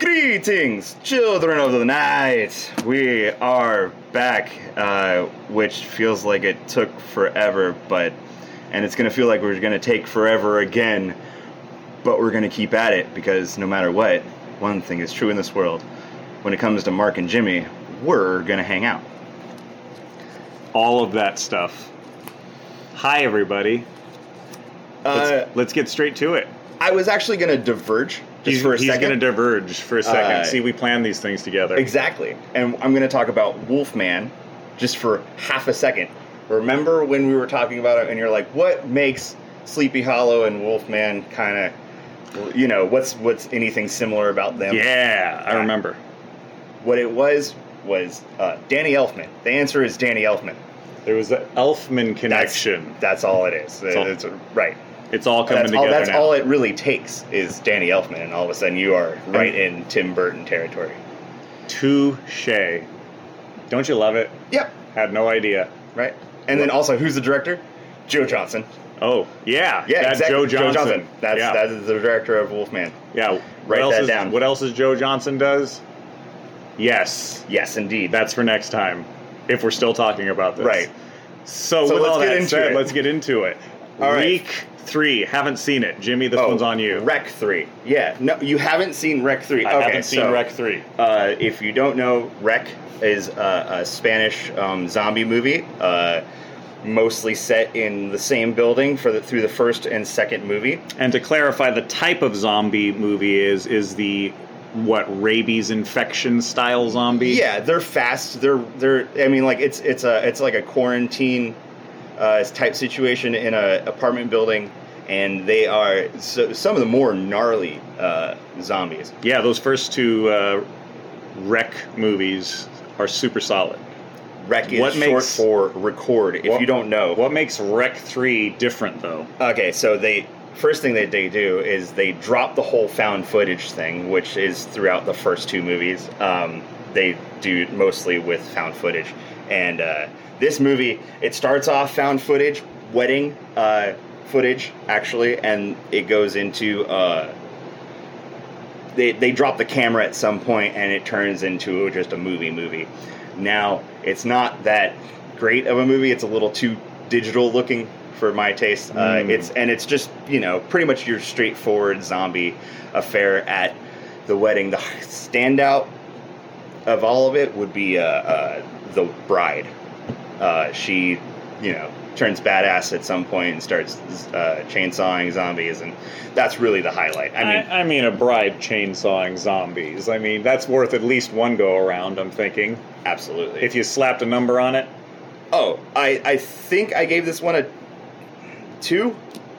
Greetings, children of the night. We are back, uh, which feels like it took forever, but and it's gonna feel like we're gonna take forever again, but we're gonna keep at it because no matter what, one thing is true in this world: when it comes to Marc and Jimi, we're gonna hang out. all of that stuff. Hi, everybody. Let's, Uh, let's get straight to it. I was actually gonna diverge He's, for a he's second. going to diverge for a second. Uh, See, we plan these things together. Exactly. And I'm going to talk about Wolfman just for half a second. Remember when we were talking about it and you're like, what makes Sleepy Hollow and Wolfman kind of, you know, what's what's anything similar about them? Yeah, I remember. What it was was uh, Danny Elfman. The answer is Danny Elfman. There was an Elfman connection. that's all it is. all- It's, right. It's all coming That's all, together that's now. all it really takes is Danny Elfman, and all of a sudden you are right in Tim Burton territory. Touche. Don't you love it? Yep. Had no idea. Right. And then also, who's the director? Joe Johnston. Oh, yeah. Yeah, That's exactly. Joe Johnston. That's yeah. that is the director of Wolfman. yeah. What Write else that is, down. What else is Joe Johnston does? Yes. Yes, indeed. That's for next time. If we're still talking about this. right. So, So with let's all get that into said, it. let's get into it. All right. Week three. Haven't seen it. Jimi, this one's on you. Rec three. Yeah. No, you haven't seen Rec three. I okay, haven't seen so, Rec 3. Uh, if you don't know, Rec is a, a Spanish um, zombie movie, uh, mostly set in the same building for the, through the first and second movie. And to clarify, the type of zombie movie is is the what rabies infection style zombie? Yeah, they're fast. They're they're. I mean, like it's it's a it's like a quarantine uh, type situation in an apartment building, and they are so, some of the more gnarly uh, zombies. Yeah, those first two uh, Rec movies are super solid. Rec is What short makes- for record. If What- you don't know, What makes Rec 3 different, though? okay, so they first thing that they do is they drop the whole found footage thing, which is throughout the first two movies. Um, they do mostly with found footage, and uh, this movie it starts off found footage, wedding uh, footage actually, and it goes into. Uh, they, they drop the camera at some point and it turns into just a movie movie. Now, it's not that great of a movie. It's a little too digital looking for my taste. Uh, Mm. it's and it's just you know pretty much your straightforward zombie affair at the wedding. The standout of all of it would be uh, uh, the bride. Uh, she, you know, turns badass at some point and starts uh, chainsawing zombies, and that's really the highlight. I I mean, mean, I, mean, a bride chainsawing zombies. I mean, that's worth at least one go around. I'm thinking. absolutely. If you slapped a number on it, Oh, I, I think I gave this one a two,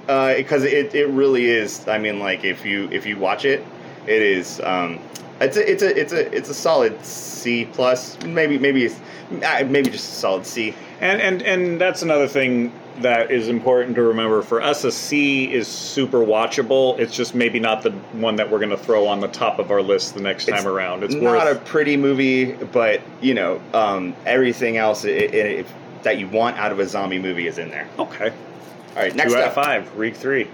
because it, it really is. I mean, like if you if you watch it, it is. Um, it's a it's a it's a it's a solid C plus. Maybe maybe uh, maybe just a solid C. And and and that's another thing that is important to remember. For us, a C is super watchable. It's just maybe not the one that we're going to throw on the top of our list the next time It's around. It's not worth. a pretty movie, but you know um, everything else it, it, it, that you want out of a zombie movie is in there. okay. All right, next Two out up. of five. Week three.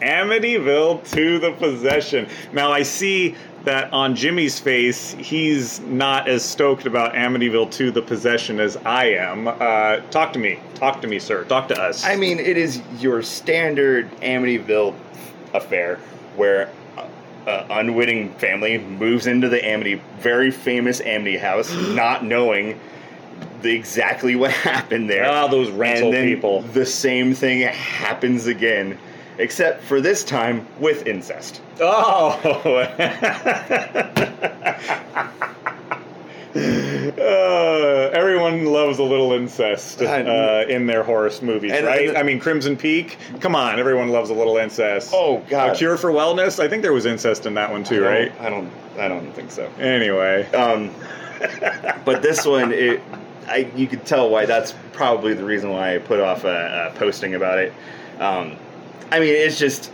Amityville to the possession. Now I see that on Jimi's face, he's not as stoked about Amityville to the possession as I am. Uh, talk to me. Talk to me, sir. Talk to us. I mean, it is your standard Amityville affair where an unwitting family moves into the Amity, very famous Amity house, not knowing the, exactly what happened there. Ah, those rental and then people. The same thing happens again, except for this time with incest. Oh. Uh, everyone loves a little incest uh, in their horror movies, And- right? and- I mean, Crimson Peak. Come on, everyone loves a little incest. Oh God! A Cure for Wellness. I think there was incest in that one too, I right? I don't. I don't think so. Anyway, Um, but this one, it, I, you could tell why that's probably the reason why I put off uh, uh, posting about it. Um, I mean, it's just,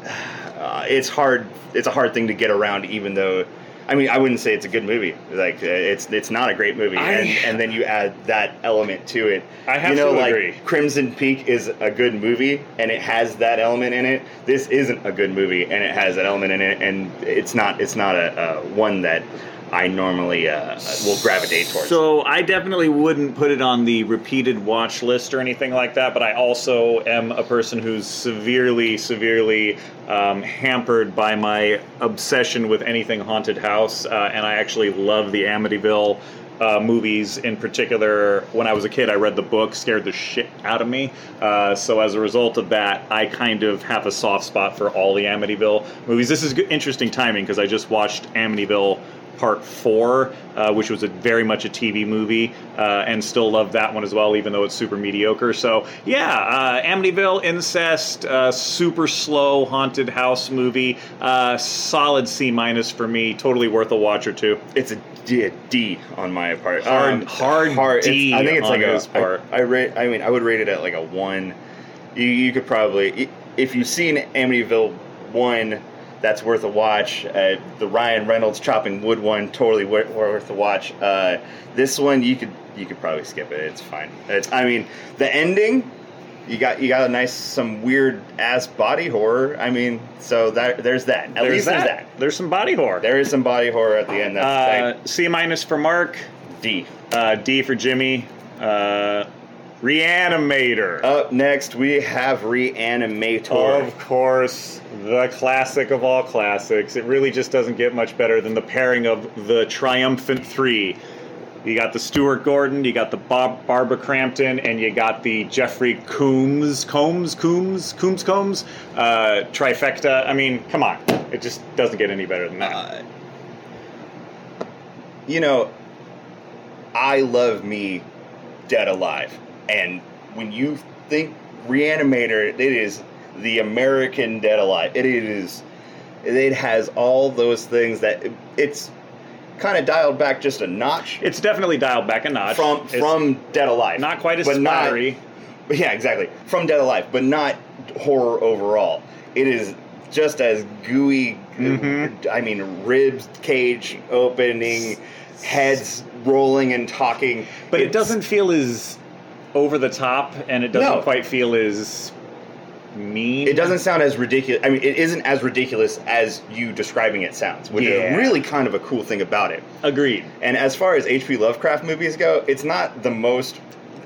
uh, it's hard. It's a hard thing to get around, even though I mean, I wouldn't say it's a good movie. Like it's it's not a great movie, I- and and then you add that element to it. I have you know, to like agree. Crimson Peak is a good movie, and it has that element in it. This isn't a good movie, and it has that element in it, and it's not it's not a, a one that I normally uh, will gravitate towards. So I definitely wouldn't put it on the repeated watch list or anything like that. But I also am a person who's severely, severely um, hampered by my obsession with anything haunted house, uh, and I actually love the Amityville. Uh, movies in particular. When I was a kid, I read the book, scared the shit out of me. Uh, so as a result of that, I kind of have a soft spot for all the Amityville movies. This is interesting timing because I just watched Amityville Part Four, uh, which was a very much a TV movie, uh, and still love that one as well, even though it's super mediocre. So yeah, uh, Amityville incest, uh, super slow haunted house movie, uh, solid C minus for me. Totally worth a watch or two. it's a D, a D on my part. Hard- hard D I think it's on like a. part. I, I rate. I mean, I would rate it at like a one. You, you could probably, if you've seen Amityville one, that's worth a watch. Uh, the Ryan Reynolds chopping wood one, totally wor- worth a watch. Uh, this one, you could you could probably skip it. It's fine. It's. I mean, the ending. You got you got a nice some weird ass body horror. I mean, so that there's that. At there's least that. there's that. There's some body horror. There is some body horror at the end. That's Uh, C minus for Marc, D. uh, D for Jimi, uh, Reanimator. Up next, we have Reanimator. Of course, the classic of all classics. It really just doesn't get much better than the pairing of the triumphant three. You got the Stuart Gordon, you got the Bob Barbara Crampton, and you got the Jeffrey Coombs, Combs, Coombs, Coombs, Combs, uh, trifecta. I mean, come on, it just doesn't get any better than that. Uh, you know, I love me Dead Alive. And when you think Reanimator, it is the American Dead Alive. It is. It has all those things that it's kind of dialed back just a notch it's definitely dialed back a notch from It's from Dead Alive. not quite as but not- But yeah, exactly. From Dead Alive, but not horror overall. It is just as gooey. Mhm. I mean, ribs cage opening, heads rolling and talking. But it doesn't feel as over the top, and it doesn't No. quite feel as mean. It doesn't sound as ridiculous. I mean, it isn't as ridiculous as you describing it sounds, which Yeah. is really kind of a cool thing about it. Agreed. And as far as H.P. Lovecraft movies go, it's not the most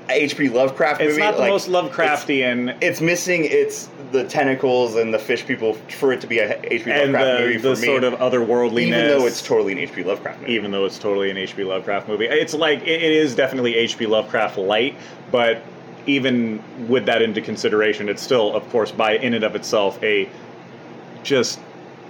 H.P. Lovecraft movie. It's not the like, most Lovecraftian, It's missing its the tentacles and the fish people for it to be a H.P. Lovecraft the, movie the for me. sort of otherworldliness. even though it's totally an H.P. Lovecraft movie. even though it's totally an H.P. Lovecraft movie. It's like it, it is definitely H.P. Lovecraft light, but even with that into consideration, it's still, of course, by in and of itself, a just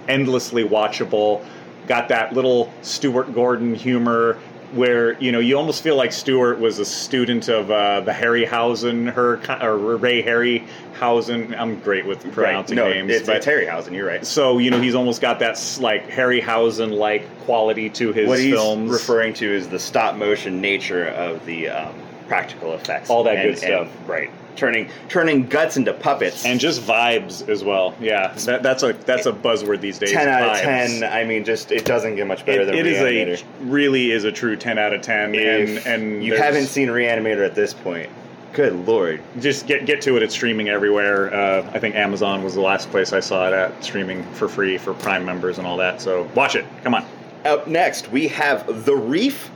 endlessly watchable. Got that little Stuart Gordon humor where you know you almost feel like Stuart was a student of uh, the Harryhausen, her or Ray Harryhausen. I'm great with right. pronouncing No, names, it's, but it's Harryhausen. You're right. so you know he's almost got that like Harryhausen like quality to his What he's films. referring to is the stop motion nature of the um, practical effects. All that and- good stuff. and- right. Turning turning guts into puppets. and just vibes as well. Yeah, that, that's a that's a buzzword these days. ten out of vibes. ten. I mean, just it doesn't get much better It, than it is Reanimator. a really is a true ten out of ten, If and and you haven't seen Reanimator at this point, good lord. just get get to it. It's streaming everywhere. Uh, I think Amazon was the last place I saw it at, streaming for free for Prime members and all that. So watch it. Come on. Up next, we have The Reef.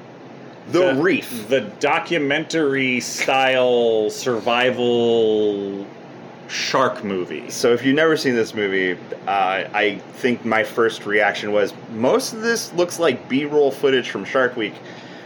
The, Reef. the documentary style survival shark movie. So if you've never seen this movie, uh, I think my first reaction was most of this looks like B-roll footage from Shark Week,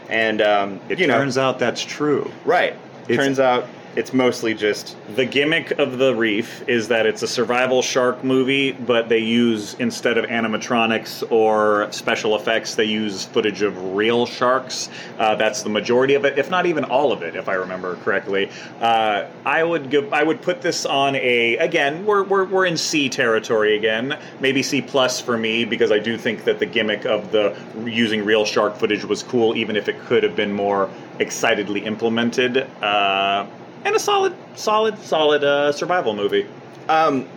and um, It you turns know, out that's true. right. It turns out it's mostly just The gimmick of the reef is that it's a survival shark movie, but they use instead of animatronics or special effects, they use footage of real sharks. Uh, that's the majority of it, if not even all of it, if I remember correctly. Uh, I would give, I would put this on a again. We're, we're we're in C territory again, maybe C plus for me because I do think that the gimmick of the using real shark footage was cool, even if it could have been more excitedly implemented. Uh, and a solid, solid, solid uh, survival movie. Um,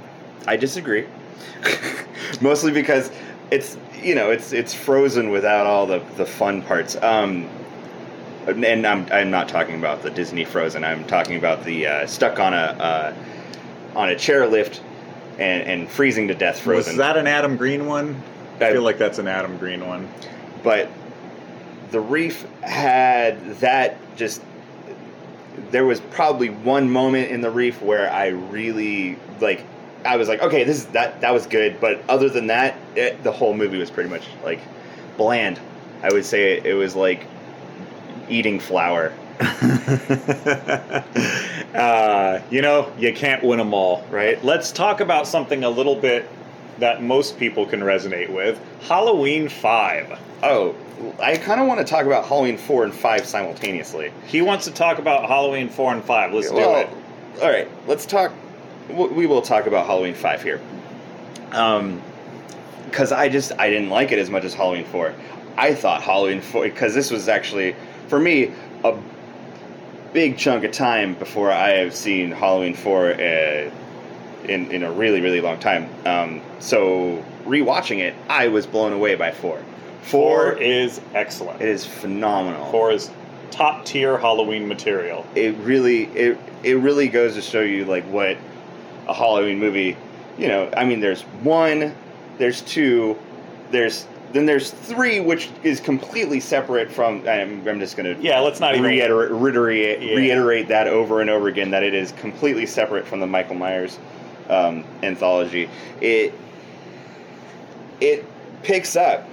I disagree. Mostly because it's you know it's it's frozen without all the the fun parts. Um, and I'm I'm not talking about the Disney Frozen. I'm talking about the uh, stuck on a uh, on a chairlift and and freezing to death Frozen. Was that an Adam Green one? I I- feel like that's an Adam Green one. but the reef had that just there was probably one moment in the reef where i really like i was like okay this is that that was good but other than that it, the whole movie was pretty much like bland i would say it, it was like eating flour uh, you know, you can't win them all, right? Let's talk about something a little bit that most people can resonate with Halloween 5. oh i kind of want to talk about halloween 4 and 5 simultaneously He wants to talk about Halloween 4 and 5. Let's do it. All right, let's talk. We will talk about Halloween Five here, um, because I just I didn't like it as much as Halloween Four. I thought Halloween Four because this was actually for me a big chunk of time before I have seen Halloween Four uh, in in a really really long time. Um, so rewatching it, I was blown away by Four. 4 Four, is excellent. it is phenomenal. 4 is top tier Halloween material. it really it it really goes to show you like what a Halloween movie. You know, I mean, there's one, there's two, there's then there's three, which is completely separate from. I'm, I'm just gonna Yeah, let's not even. reiterate reiterate, Yeah. reiterate that over and over again that it is completely separate from the Michael Myers um, anthology. It it picks up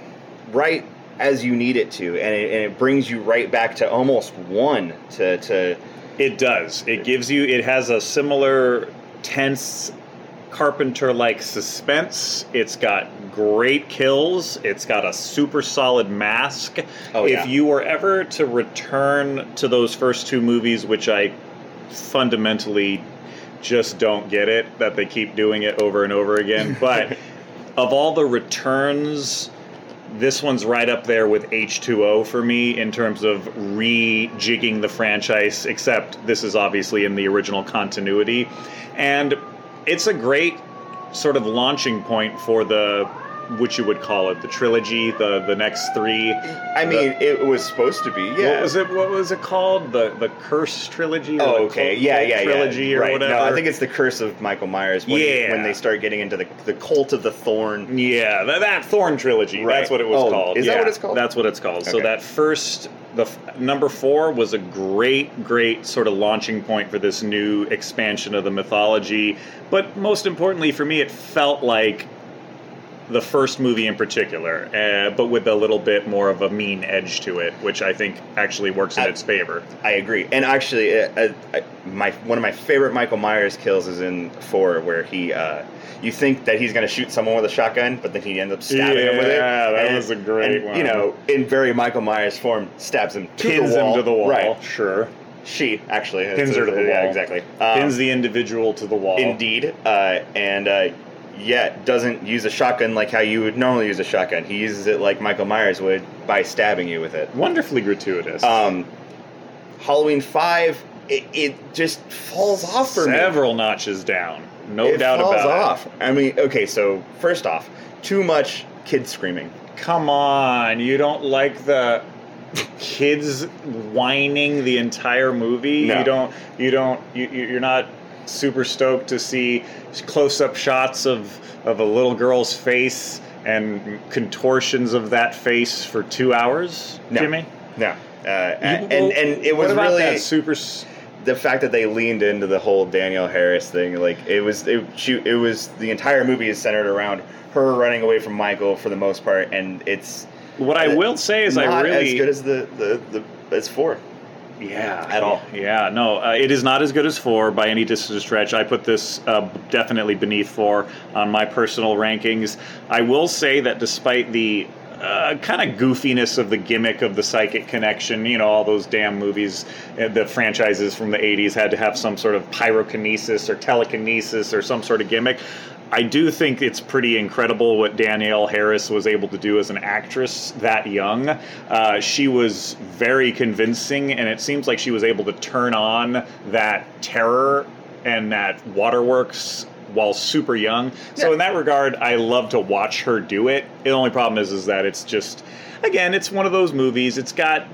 right as you need it to, and it, and it brings you right back to almost one to to It does. It gives you. It has a similar tense Carpenter like suspense. It's got great kills. It's got a super solid mask. Oh, if yeah. you were ever to return to those first two movies, which I fundamentally just don't get it that they keep doing it over and over again, but of all the returns this one's right up there with H2O for me in terms of rejigging the franchise, except this is obviously in the original continuity. And it's a great sort of launching point for the which you would call it the trilogy the the next three I mean, it was supposed to be. Yeah. what was it what was it called the the curse trilogy or Oh, okay. Cult- Yeah, Cult yeah, trilogy yeah. or right. whatever No, I think it's the Curse of Michael Myers. When, Yeah. when they start getting into the the cult of the thorn. Yeah, that, that Thorn trilogy. Right. That's what it was Oh, called. is that what it's called? That's what it's called. So that first, the f- number four was a great, great sort of launching point for this new expansion of the mythology. But most importantly for me, it felt like the first movie in particular, uh, but with a little bit more of a mean edge to it, which I think actually works in I- its favor. I agree. And actually, uh, uh, I- my one of my favorite Michael Myers kills is in four, where he. Uh, you think that he's going to shoot someone with a shotgun, but then he ends up stabbing him with it. Yeah, that And- was a great and, one. You know, in very Michael Myers form, stabs him to Pins wall. him to the wall. Right. Sure. She actually Pins her to the yeah, wall. Exactly. Um, Pins the individual to the wall. Indeed, uh, and yeah, doesn't use a shotgun like how you would normally use a shotgun. He uses it like Michael Myers would by stabbing you with it. Wonderfully gratuitous. Um, Halloween Five, it, it just falls off for me. Several notches down. No it doubt falls about it. It falls off. I mean, okay, so first off, too much kids screaming. Come on, you don't like the kids whining the entire movie? No. You don't. You don't. You- you're not super stoked to see close-up shots of of a little girl's face and contortions of that face for two hours, No. Jimi. No, uh, and and it was really super. s- the fact that they leaned into the whole Danielle Harris thing, like it was, it, she, it was the entire movie is centered around her running away from Michael for the most part, and it's What I will say is, I really as good as the the, the as four. Yeah, At all. Yeah, no, uh, it is not as good as four by any distance of stretch. I put this uh, definitely beneath four on my personal rankings. I will say that despite the uh, kind of goofiness of the gimmick of the psychic connection, you know, all those damn movies, uh, the franchises from the 80s had to have some sort of pyrokinesis or telekinesis or some sort of gimmick. I do think it's pretty incredible what Danielle Harris was able to do as an actress that young. Uh, she was very convincing, and it seems like she was able to turn on that terror and that waterworks while super young. So Yeah. in that regard, I love to watch her do it. The only problem is is that it's just again, it's one of those movies. It's got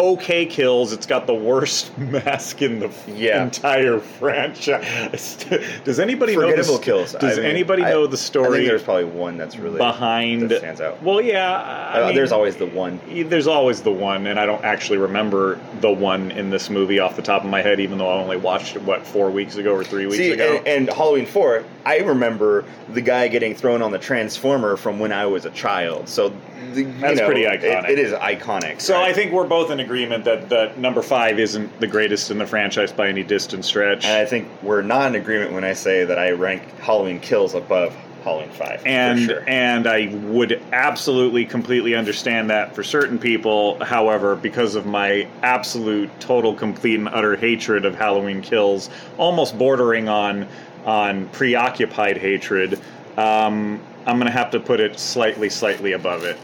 okay kills. It's got the worst mask in the Yeah. entire franchise. Does anybody know the, Forgettable kills. Does I mean, anybody I- know the I story think there's probably one that's really behind? that stands out. Well, yeah. I Uh, mean, there's always the one. there's always the one, and I don't actually remember the one in this movie off the top of my head, even though I only watched it what four weeks ago or three weeks See, ago. and, and Halloween Four, I remember the guy getting thrown on the transformer from when I was a child. So the, That's know, pretty it- iconic. it is iconic. so right? I think we're both in agreement that, that number five isn't the greatest in the franchise by any distant stretch. and I think we're not in agreement when I say that I rank Halloween Kills above Halloween Five. and sure. and I would absolutely completely understand that for certain people. However, because of my absolute total complete and utter hatred of Halloween Kills, almost bordering on on preoccupied hatred, um, I'm gonna have to put it slightly slightly above it.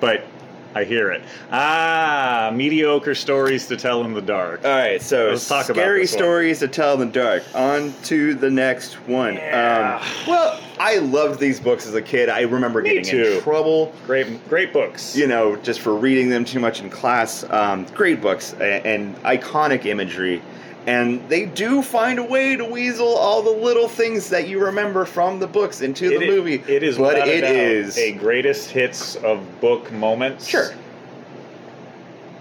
But I hear it. Ah, mediocre stories to tell in the dark. All right, so Let's talk about scary this one. stories to tell in the dark. On to the next one. Yeah. Um, well, I loved these books as a kid. I remember Me getting too. in trouble, Great, great books. you know, just for reading them too much in class. Um, great books and, and iconic imagery. And they do find a way to weasel all the little things that you remember from the books into the It i- movie. It is, but a is a greatest hits of book moments. sure.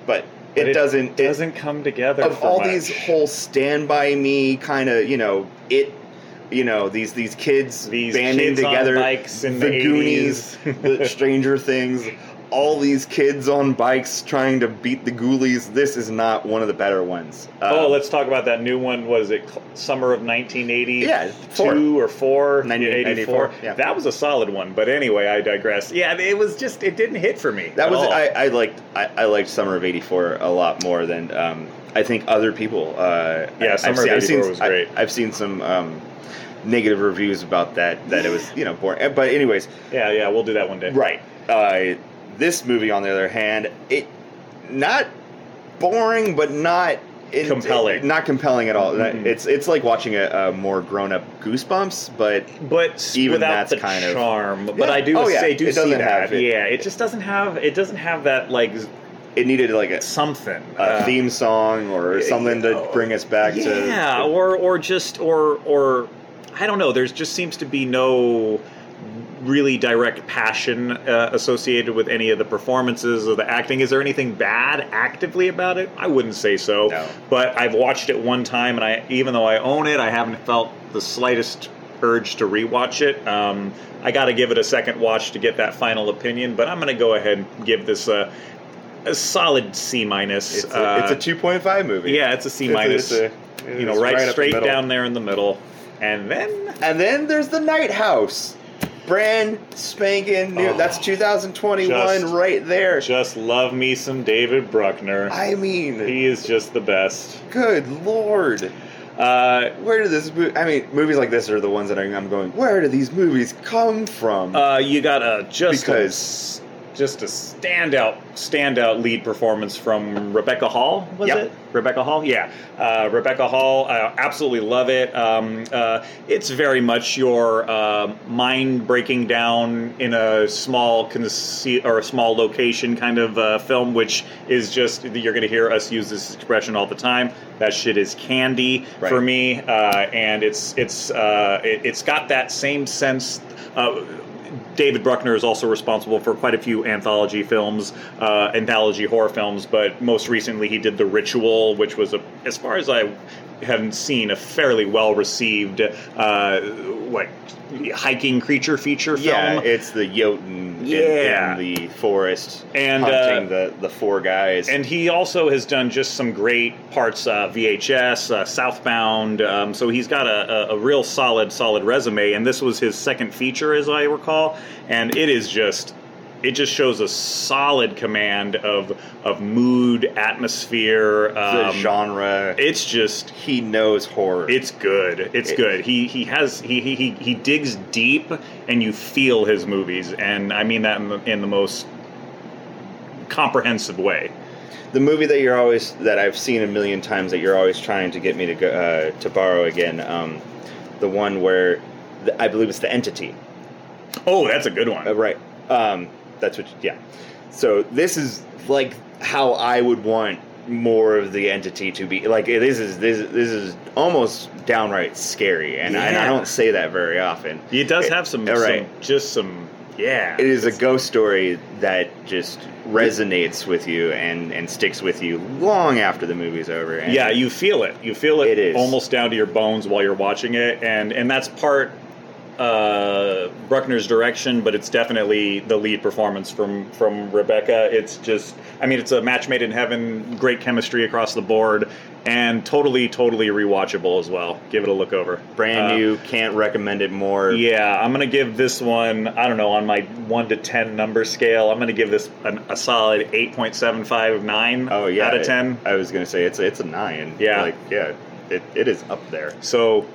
But But it, doesn't. It it- doesn't come together. of for all much. these whole stand by me kind of you know it you know these these kids These banding kids together the, the goonies the stranger things all these kids on bikes trying to beat the ghoulies this is not one of the better ones Oh, Um, let's talk about that new one. Was it summer of 1980? Yeah, four. two or four? 1984, yeah. That was a solid one. But anyway, I digress. Yeah, it was just it didn't hit for me. that at was. I, I liked I, I liked summer of 84 a lot more than um, i think other people uh, Yeah, I- Summer I've of seen, 84 I've was great. I, have seen some um, negative reviews about that that it was you know boring but anyways yeah, yeah. We'll do that one day. Right. Uh, this movie, on the other hand, it not boring, but not in- Compelling. Not compelling at all. Mhm. It's it's like watching a, a more grown up Goosebumps, but But Even without that's the kind of- charm. But Yeah. I do Oh, yeah. say do It see that. have it. Yeah, it just doesn't have it doesn't have that like it needed like a, something. a Uh, theme song or something to bring us back to. yeah, or or just or or I don't know. There's just seems to be no really direct passion uh, associated with any of the performances or the acting. Is there anything bad actively about it? I wouldn't say so. No. But I've watched it one time, and I even though I own it, I haven't felt the slightest urge to rewatch it. Um, I got to give it a second watch to get that final opinion. But I'm going to go ahead and give this a, a solid C minus. It's a, it's a two point five movie. Yeah, it's a C minus. you know, right, right the straight down there in the middle, and then And then there's the Night House, brand spanking new. Oh, That's 2021 just- right there. just love me some David Bruckner. I mean, he is just the best. good lord. Uh, Where did this? I mean, movies like this are the ones that I'm I'm going. Where do these movies come from? uh, you got a just Because- just a standout standout lead performance from Rebecca Hall. Was Yep. it Rebecca Hall? Yeah, uh, Rebecca Hall. I absolutely love it. Um, uh, it's very much your uh, mind breaking down in a small conce- or a small location kind of uh, film, which is just you're going to hear us use this expression all the time. That shit is candy Right. for me, uh, and it's it's uh, it, it's got that same sense. David Bruckner is also responsible for quite a few anthology films, uh, anthology horror films, but most recently he did The Ritual, which was, a, as far as I have seen, a fairly well received, uh, what, hiking creature feature film. yeah, it's the Jotun Yeah. in, in the forest And, hunting uh, the the four guys. And he also has done just some great parts, uh, VHS, uh, Southbound. Um, so he's got a, a, a real solid, solid resume. And this was his second feature, as I recall. And it is just, it just shows a solid command of of mood, atmosphere. Um, genre. It's just, he knows horror. it's good. It's It- good. He he has he, he he he digs deep, and you feel his movies. And I mean that in the, in the most comprehensive way. the movie that you're always that I've seen a million times that you're always trying to get me to go uh, to borrow again. Um, the one where the, I believe it's the entity. Oh, that's a good one. Uh, right. Um, that's what. You, Yeah. So this is like how I would want more of the entity to be. Like this is this this is almost downright scary, and, I, and I don't say that very often. It does It- have some, right. some just some yeah. It is a ghost story that just resonates with you and and sticks with you long after the movie's over. And yeah, you feel it. You feel it, It is. almost down to your bones while you're watching it, and and that's part uh, Bruckner's direction, but it's definitely the lead performance from from Rebecca. It's just, I mean, it's a match made in heaven. Great chemistry across the board, and totally, totally rewatchable as well. Give it a look over. brand Uh, new. Can't recommend it more. Yeah, I'm gonna give this one. I don't know on my one to ten number scale. I'm gonna give this an, a solid eight point seven five nine. Oh yeah. out of ten. I was gonna say it's it's a nine. Yeah. Like yeah, it, it is up there. So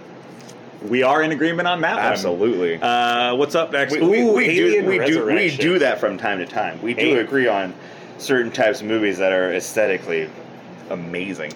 we are in agreement on that one. Absolutely. Uh, what's up next? we, we, Ooh, we do Alien we do we do that from time to time. We do Hey. agree on certain types of movies that are aesthetically amazing.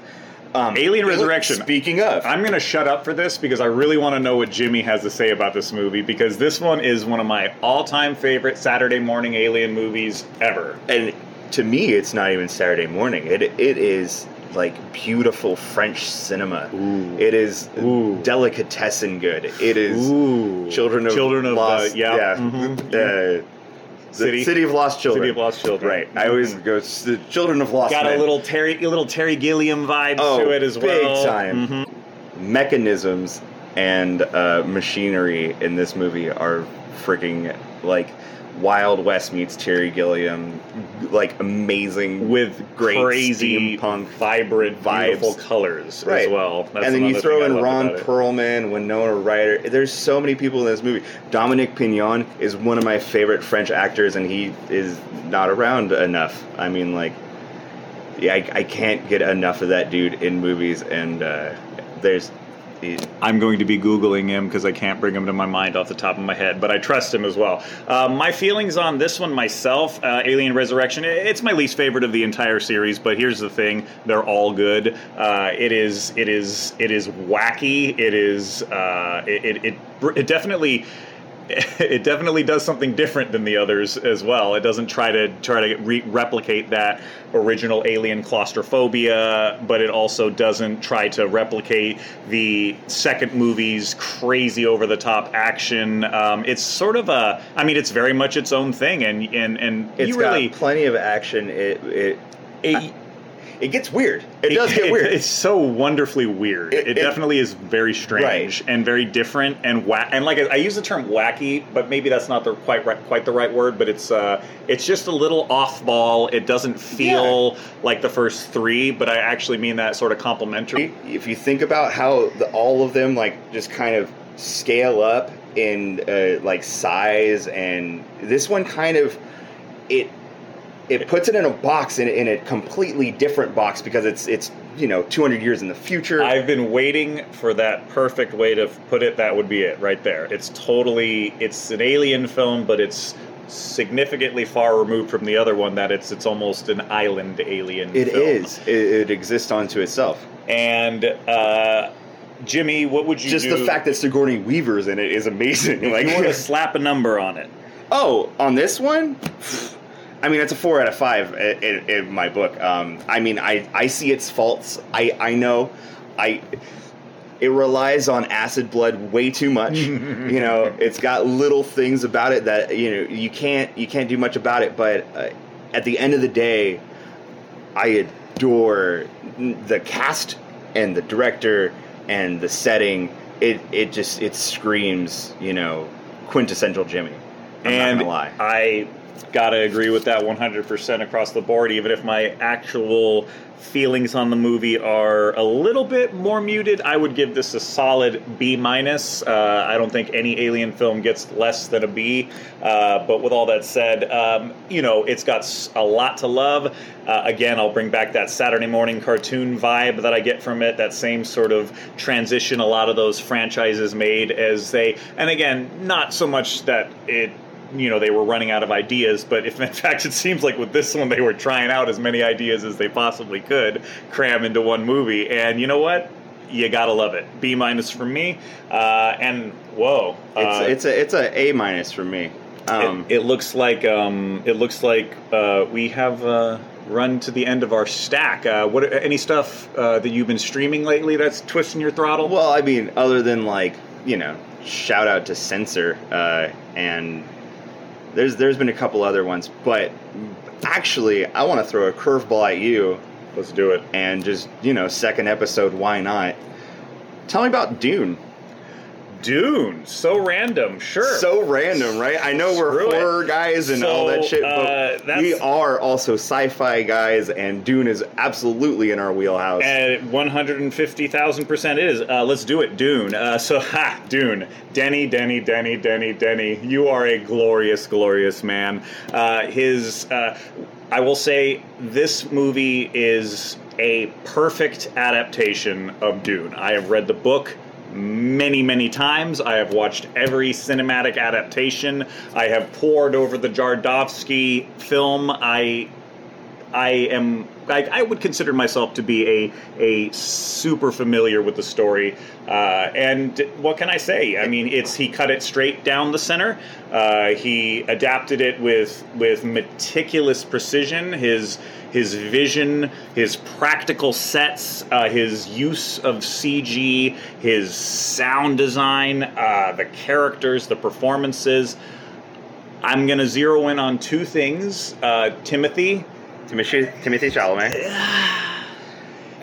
Um, Alien Resurrection. Speaking of, I'm going to shut up for this because I really want to know what Jimi has to say about this movie because this one is one of my all-time favorite Saturday morning alien movies ever. and to me, it's not even Saturday morning. It it is like beautiful French cinema. Ooh. It is Ooh. delicatessen good. It is Ooh, Children of Children of Lost. the, yeah, yeah. mhm. Uh, City. the City of Lost Children. City of Lost Children. Right. I always go the Children of Lost. got a little Terry, a little Terry Gilliam vibe Oh, to it as big well. time. Mhm. mechanisms and uh, machinery in this movie are freaking like Wild West meets Terry Gilliam, like amazing with great crazy, punk vibrant, vibes. beautiful colors Right. as well. That's and then you throw in Ron. Perlman, Winona Ryder. There's so many people in this movie. Dominic Pinon is one of my favorite French actors, and he is not around enough. I mean, like, yeah, I, I can't get enough of that dude in movies. And uh, there's, he- I'm going to be Googling him because I can't bring him to my mind off the top of my head, but I trust him as well. Uh, my feelings on this one myself, uh, Alien Resurrection, it's my least favorite of the entire series, but here's the thing they're all good. Uh, it is, it is, it is wacky. It is, uh, it, it, it, it definitely. It definitely does something different than the others as well. It doesn't try to try to re- replicate that original alien claustrophobia, but it also doesn't try to replicate the second movie's crazy over the top action. Um, it's sort of a, I mean, it's very much its own thing, and and and it's you really. got plenty of action. It, it, it- it gets weird. It, does get weird. It's so wonderfully weird. It- It, it- definitely is very strange and very different and wa- and like I use the term wacky, but maybe that's not the quite right, quite the right word. But it's uh, it's just a little off ball. It doesn't feel like the first three, but I actually mean that sort of complimentary. if you think about how the, all of them like just kind of scale up in uh, like size and this one kind of it it puts it in a box in, in a completely different box because it's it's you know 200 years in the future I've been waiting for that perfect way to put it. That would be it right there. It's totally it's an alien film, but it's significantly far removed from the other one. That it's it's almost an island alien. It film. is. It, it exists onto itself And uh, Jimi, what would you just do? the fact that Sigourney Weaver's in it is amazing like you want to slap a number on it. Oh, on this one? I mean, it's a four out of five in, in, in my book. Um, I mean, I, I see its faults. I, I know. I it relies on acid blood way too much. you know, it's got little things about it that you know you can't you can't do much about it. But uh, at the end of the day, I adore the cast and the director and the setting. It it just it screams you know quintessential Jimi. I'm and not gonna lie. I gotta agree with that 100% across the board. Even if my actual feelings on the movie are a little bit more muted, I would give this a solid B minus. Uh, I don't think any Alien film gets less than a B. Uh, but with all that said, um, you know, it's got a lot to love. Uh, again, I'll bring back that Saturday morning cartoon vibe that I get from it. That same sort of transition a lot of those franchises made as they, and again, not so much that it you know they were running out of ideas but if in fact it seems like with this one they were trying out as many ideas as they possibly could cram into one movie and you know what you gotta love it. B minus for me. Uh, and whoa, uh, It's it's a it's a A minus for me. Um, it, it looks like um, it looks like uh, we have uh, run to the end of our stack. Uh, what any stuff uh, that you've been streaming lately that's twisting your throttle? well, I mean, other than like you know, shout out to Censor uh, and there's there's been a couple other ones, but actually, I want to throw a curveball at you let's do it. and just you know, second episode, why not? Tell me about Dune. Dune, so random. Sure. So random, right? I know we're Screw it. horror guys and all that shit, uh, but that's- we are also sci-fi guys, and Dune is absolutely in our wheelhouse. And 150,000% is. Uh, let's do it, Dune. Uh, so, ha, Dune. Denny, Denny, Denny, Denny, Denny. You are a glorious, glorious man. Uh, his, uh, I will say, this movie is a perfect adaptation of Dune. I have read the book many, many times. I have watched every cinematic adaptation. I have poured over the Jodorowsky film. I I am I, I would consider myself to be a a super familiar with the story. Uh, and what can I say? I mean, it's he cut it straight down the center. Uh, he adapted it with with meticulous precision. His his vision, his practical sets, uh, his use of CG, his sound design, uh, the characters, the performances. I'm going to zero in on two things. Uh, Timothy, Timothy, Timothée Chalamet.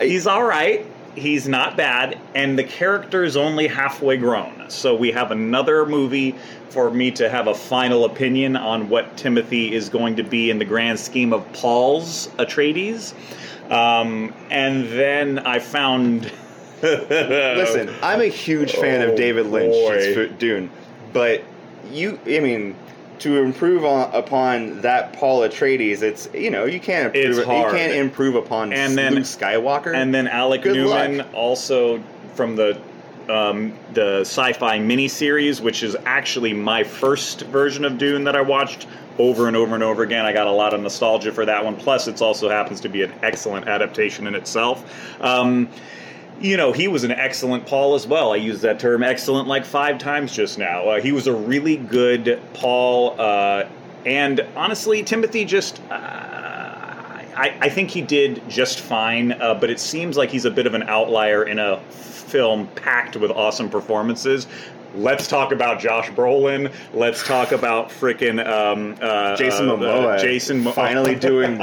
he's all right. He's not bad, and the character is only halfway grown. So we have another movie for me to have a final opinion on what Timothy is going to be in the grand scheme of Paul's Atreides. Um, and then I found. Listen, I'm a huge fan Oh, of David boy. Lynch's Dune, but you, I mean, to improve on, upon that Paul Atreides, it's you know you can't improve, It's hard. you can't improve upon And then- Luke Skywalker. And then Alec Good Newman, luck. also from the um, the sci-fi miniseries, which is actually my first version of Dune that I watched over and over and over again. I got a lot of nostalgia for that one. Plus, it also happens to be an excellent adaptation in itself. Um, you know, he was an excellent Paul as well. I used that term excellent like five times just now. Uh, he was a really good Paul. Uh, and honestly, Timothy just. Uh, I, I think he did just fine, uh, but it seems like he's a bit of an outlier in a film packed with awesome performances. Let's talk about Josh Brolin. Let's talk about frickin' um, uh, Jason uh, Momoa, Jason Mo- finally doing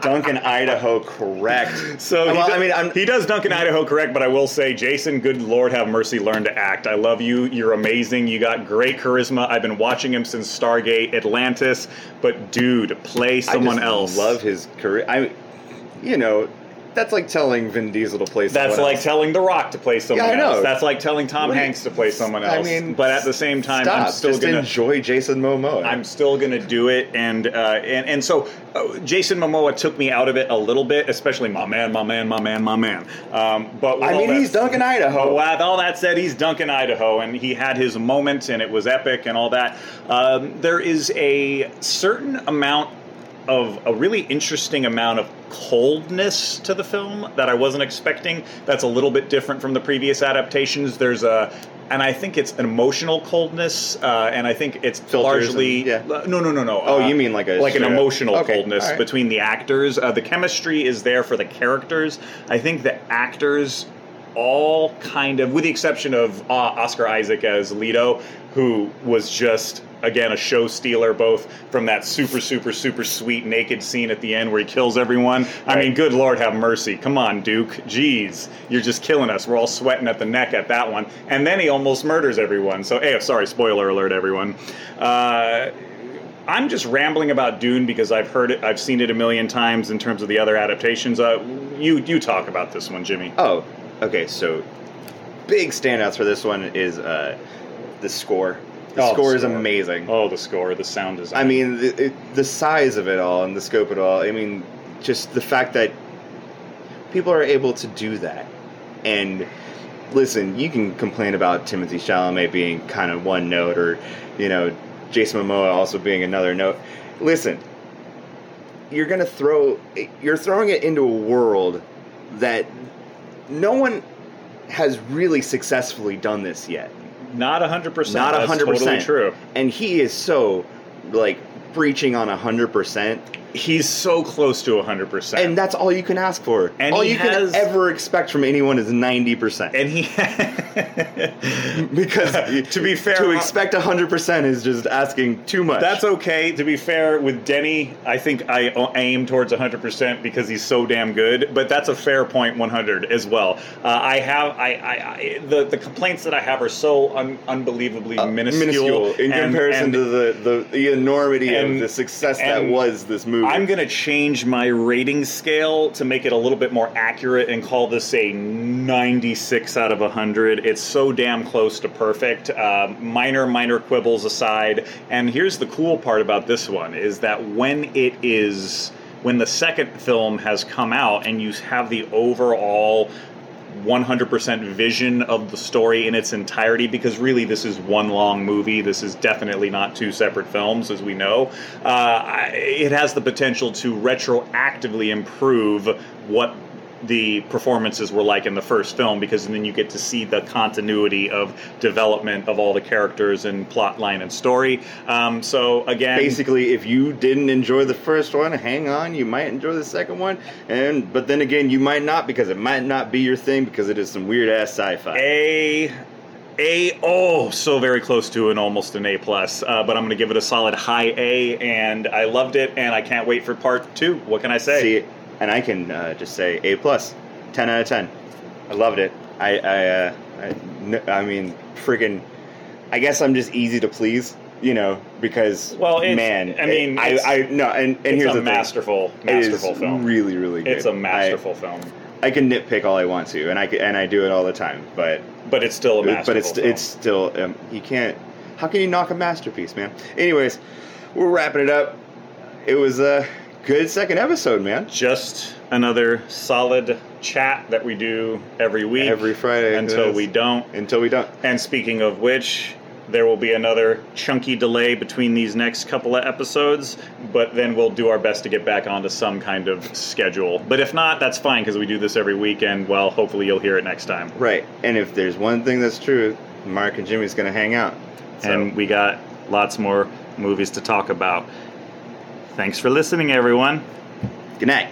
Duncan Idaho correct. So well, he, does, I mean, I'm, he does Duncan Idaho correct, but I will say, Jason, good Lord have mercy, learn to act. I love you. You're amazing. You got great charisma. I've been watching him since Stargate Atlantis, but dude, play someone else. Love his career. I, you know, that's like telling Vin Diesel to play. Someone That's someone like telling The Rock to play someone Yeah, I know. else. That's like telling Tom What Hanks to play someone I else. mean, but at the same time, Stop. I'm still just gonna. enjoy Jason Momoa. I'm still gonna do it, and uh, and and so uh, Jason Momoa took me out of it a little bit, especially my man, my man, my man, my man. Um, but with I all mean, that- he's Duncan Idaho. With all that said, he's Duncan Idaho, and he had his moment, and it was epic, and all that. Um, there is a certain amount of a really interesting amount of coldness to the film that I wasn't expecting. That's a little bit different from the previous adaptations. There's a and I think it's an emotional coldness, uh, and I think it's Filters largely and- yeah. no, no, no, no. Oh, uh, you mean like a like an emotional Okay, coldness right. between the actors. Uh, the chemistry is there for the characters. I think the actors all kind of, with the exception of uh, Oscar Isaac as Leto, who was just again a show stealer, both from that super, super, super sweet naked scene at the end where he kills everyone. I mean, good Lord, have mercy! Come on, Duke. Jeez, you're just killing us. We're all sweating at the neck at that one, and then he almost murders everyone. So, hey, sorry, spoiler alert, everyone. Uh, I'm just rambling about Dune because I've heard it, I've seen it a million times in terms of the other adaptations. Uh, you you talk about this one, Jimi. Oh, okay. So, big standouts for this one is uh, the score. The Oh, the score is score. amazing. Oh, the score, the sound design. I mean, the, it, the size of it all and the scope of it all. I mean, just the fact that people are able to do that. And listen, you can complain about Timothée Chalamet being kind of one note, or you know, Jason Momoa also being another note. Listen, you're gonna throw, you're throwing it into a world that no one has really successfully done this yet. Not hundred percent. Not That's hundred Totally percent true. And he is so like breaching on hundred percent, He's so close to hundred percent. and that's all you can ask for. And all you has- can ever expect from anyone is ninety percent. and he Because To be fair, to uh, expect hundred percent is just asking too much. That's okay. To be fair, with Denny, I think I aim towards 100% because he's so damn good. But that's a fair point, 100 as well. Uh, I have I, I, I the the complaints that I have are so un- unbelievably Uh, minuscule, in and- comparison and to the, the, the enormity of the success that was this movie. I'm going to change my rating scale to make it a little bit more accurate and call this a 96 out of 100. It's so damn close to perfect. Um, minor, minor quibbles aside. And here's the cool part about this one is that when it is. When the second film has come out and you have the overall 100% vision of the story in its entirety because really this is one long movie. This is definitely not two separate films, as we know. Uh, it has the potential to retroactively improve what the performances were like in the first film because then you get to see the continuity of development of all the characters and plot line and story. Um, so again, Basically, if you didn't enjoy the first one, hang on, you might enjoy the second one, and but then again, you might not because it might not be your thing because it is some weird ass sci-fi. A A oh so very close to an almost an A plus, uh, but I'm going to give it a solid high A, and I loved it, and I can't wait for part two. What can I say? And I can uh, just say A plus, ten out of ten. I loved it. I I uh, I, n- I mean, friggin', I guess I'm just easy to please, you know, because Well, man, I mean, I I no, and and it's here's a the thing. masterful, masterful film. Really, really good. it's a masterful film, I, I can nitpick all I want to, and I and I do it all the time, but but it's still a masterful. but it's film. it's still um, you can't. How can you knock a masterpiece, man? Anyways, we're wrapping it up. It was a good second episode, man. just another solid chat that we do every week, Every Friday until we don't. Until we don't. And speaking of which, there will be another chunky delay between these next couple of episodes, but then we'll do our best to get back onto some kind of schedule. But if not, that's fine because we do this every week, and well, hopefully you'll hear it next time. Right. And if there's one thing that's true, Marc and Jimi's gonna hang out. So, And we got lots more movies to talk about. Thanks for listening, everyone. good night.